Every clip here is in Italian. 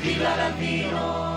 Villa Ravino.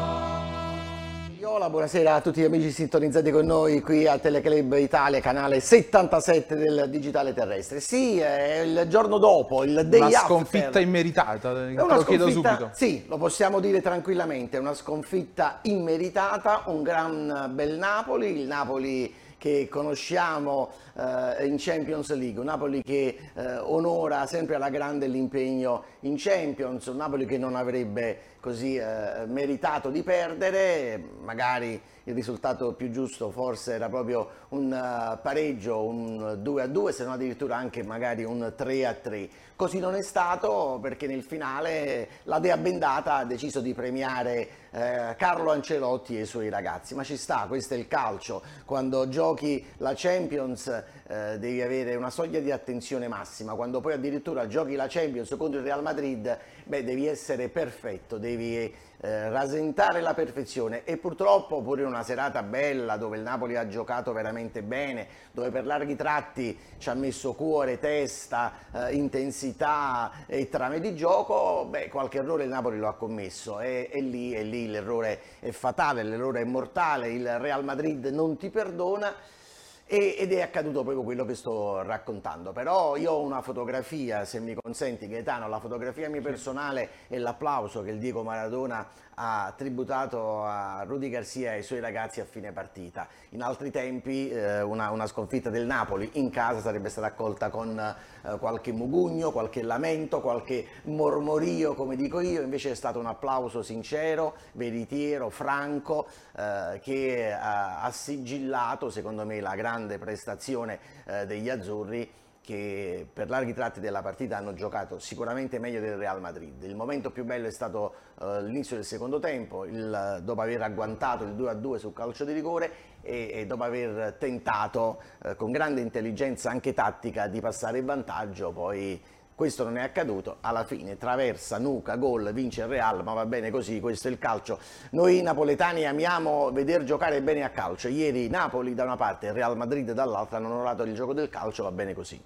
Hola, buonasera a tutti gli amici sintonizzati con noi qui a Teleclub Italia, canale 77 del Digitale Terrestre. Sì, è il giorno dopo, il day Una after. sconfitta immeritata, È una lo chiedo subito. Sì, lo possiamo dire tranquillamente, è una sconfitta immeritata, un gran bel Napoli, il Napoli che conosciamo eh, in Champions League, un Napoli che eh, onora sempre alla grande l'impegno in Champions, un Napoli che non avrebbe così eh, meritato di perdere, magari il risultato più giusto forse era proprio un eh, pareggio, un 2 a 2, se non addirittura anche magari un 3 a 3. Così non è stato perché nel finale la Dea Bendata ha deciso di premiare eh, Carlo Ancelotti e i suoi ragazzi, ma ci sta, questo è il calcio, quando giochi la Champions eh, devi avere una soglia di attenzione massima, quando poi addirittura giochi la Champions contro il Real Madrid, beh devi essere perfetto, devi eh, rasentare la perfezione. E purtroppo pure in una serata bella dove il Napoli ha giocato veramente bene, dove per larghi tratti ci ha messo cuore, testa, eh, intensità e trame di gioco, beh qualche errore il Napoli lo ha commesso. E, e lì, lì l'errore è fatale, l'errore è mortale, il Real Madrid non ti perdona. Ed è accaduto proprio quello che sto raccontando. Però io ho una fotografia, se mi consenti Gaetano, la fotografia mia personale e l'applauso che il Diego Maradona ha tributato a Rudy Garcia e ai suoi ragazzi a fine partita. In altri tempi eh, una, una sconfitta del Napoli in casa sarebbe stata accolta con eh, qualche mugugno, qualche lamento, qualche mormorio, come dico io, invece è stato un applauso sincero, veritiero, franco, eh, che ha, ha sigillato secondo me la grande prestazione eh, degli azzurri che per larghi tratti della partita hanno giocato sicuramente meglio del Real Madrid. Il momento più bello è stato eh, l'inizio del secondo tempo, il- dopo aver agguantato il 2-2 sul calcio di rigore e, e dopo aver tentato eh, con grande intelligenza anche tattica di passare il vantaggio, poi questo non è accaduto, alla fine traversa, nuca, gol, vince il Real, ma va bene così, questo è il calcio. Noi napoletani amiamo veder giocare bene a calcio, ieri Napoli da una parte e Real Madrid dall'altra hanno onorato il gioco del calcio, va bene così.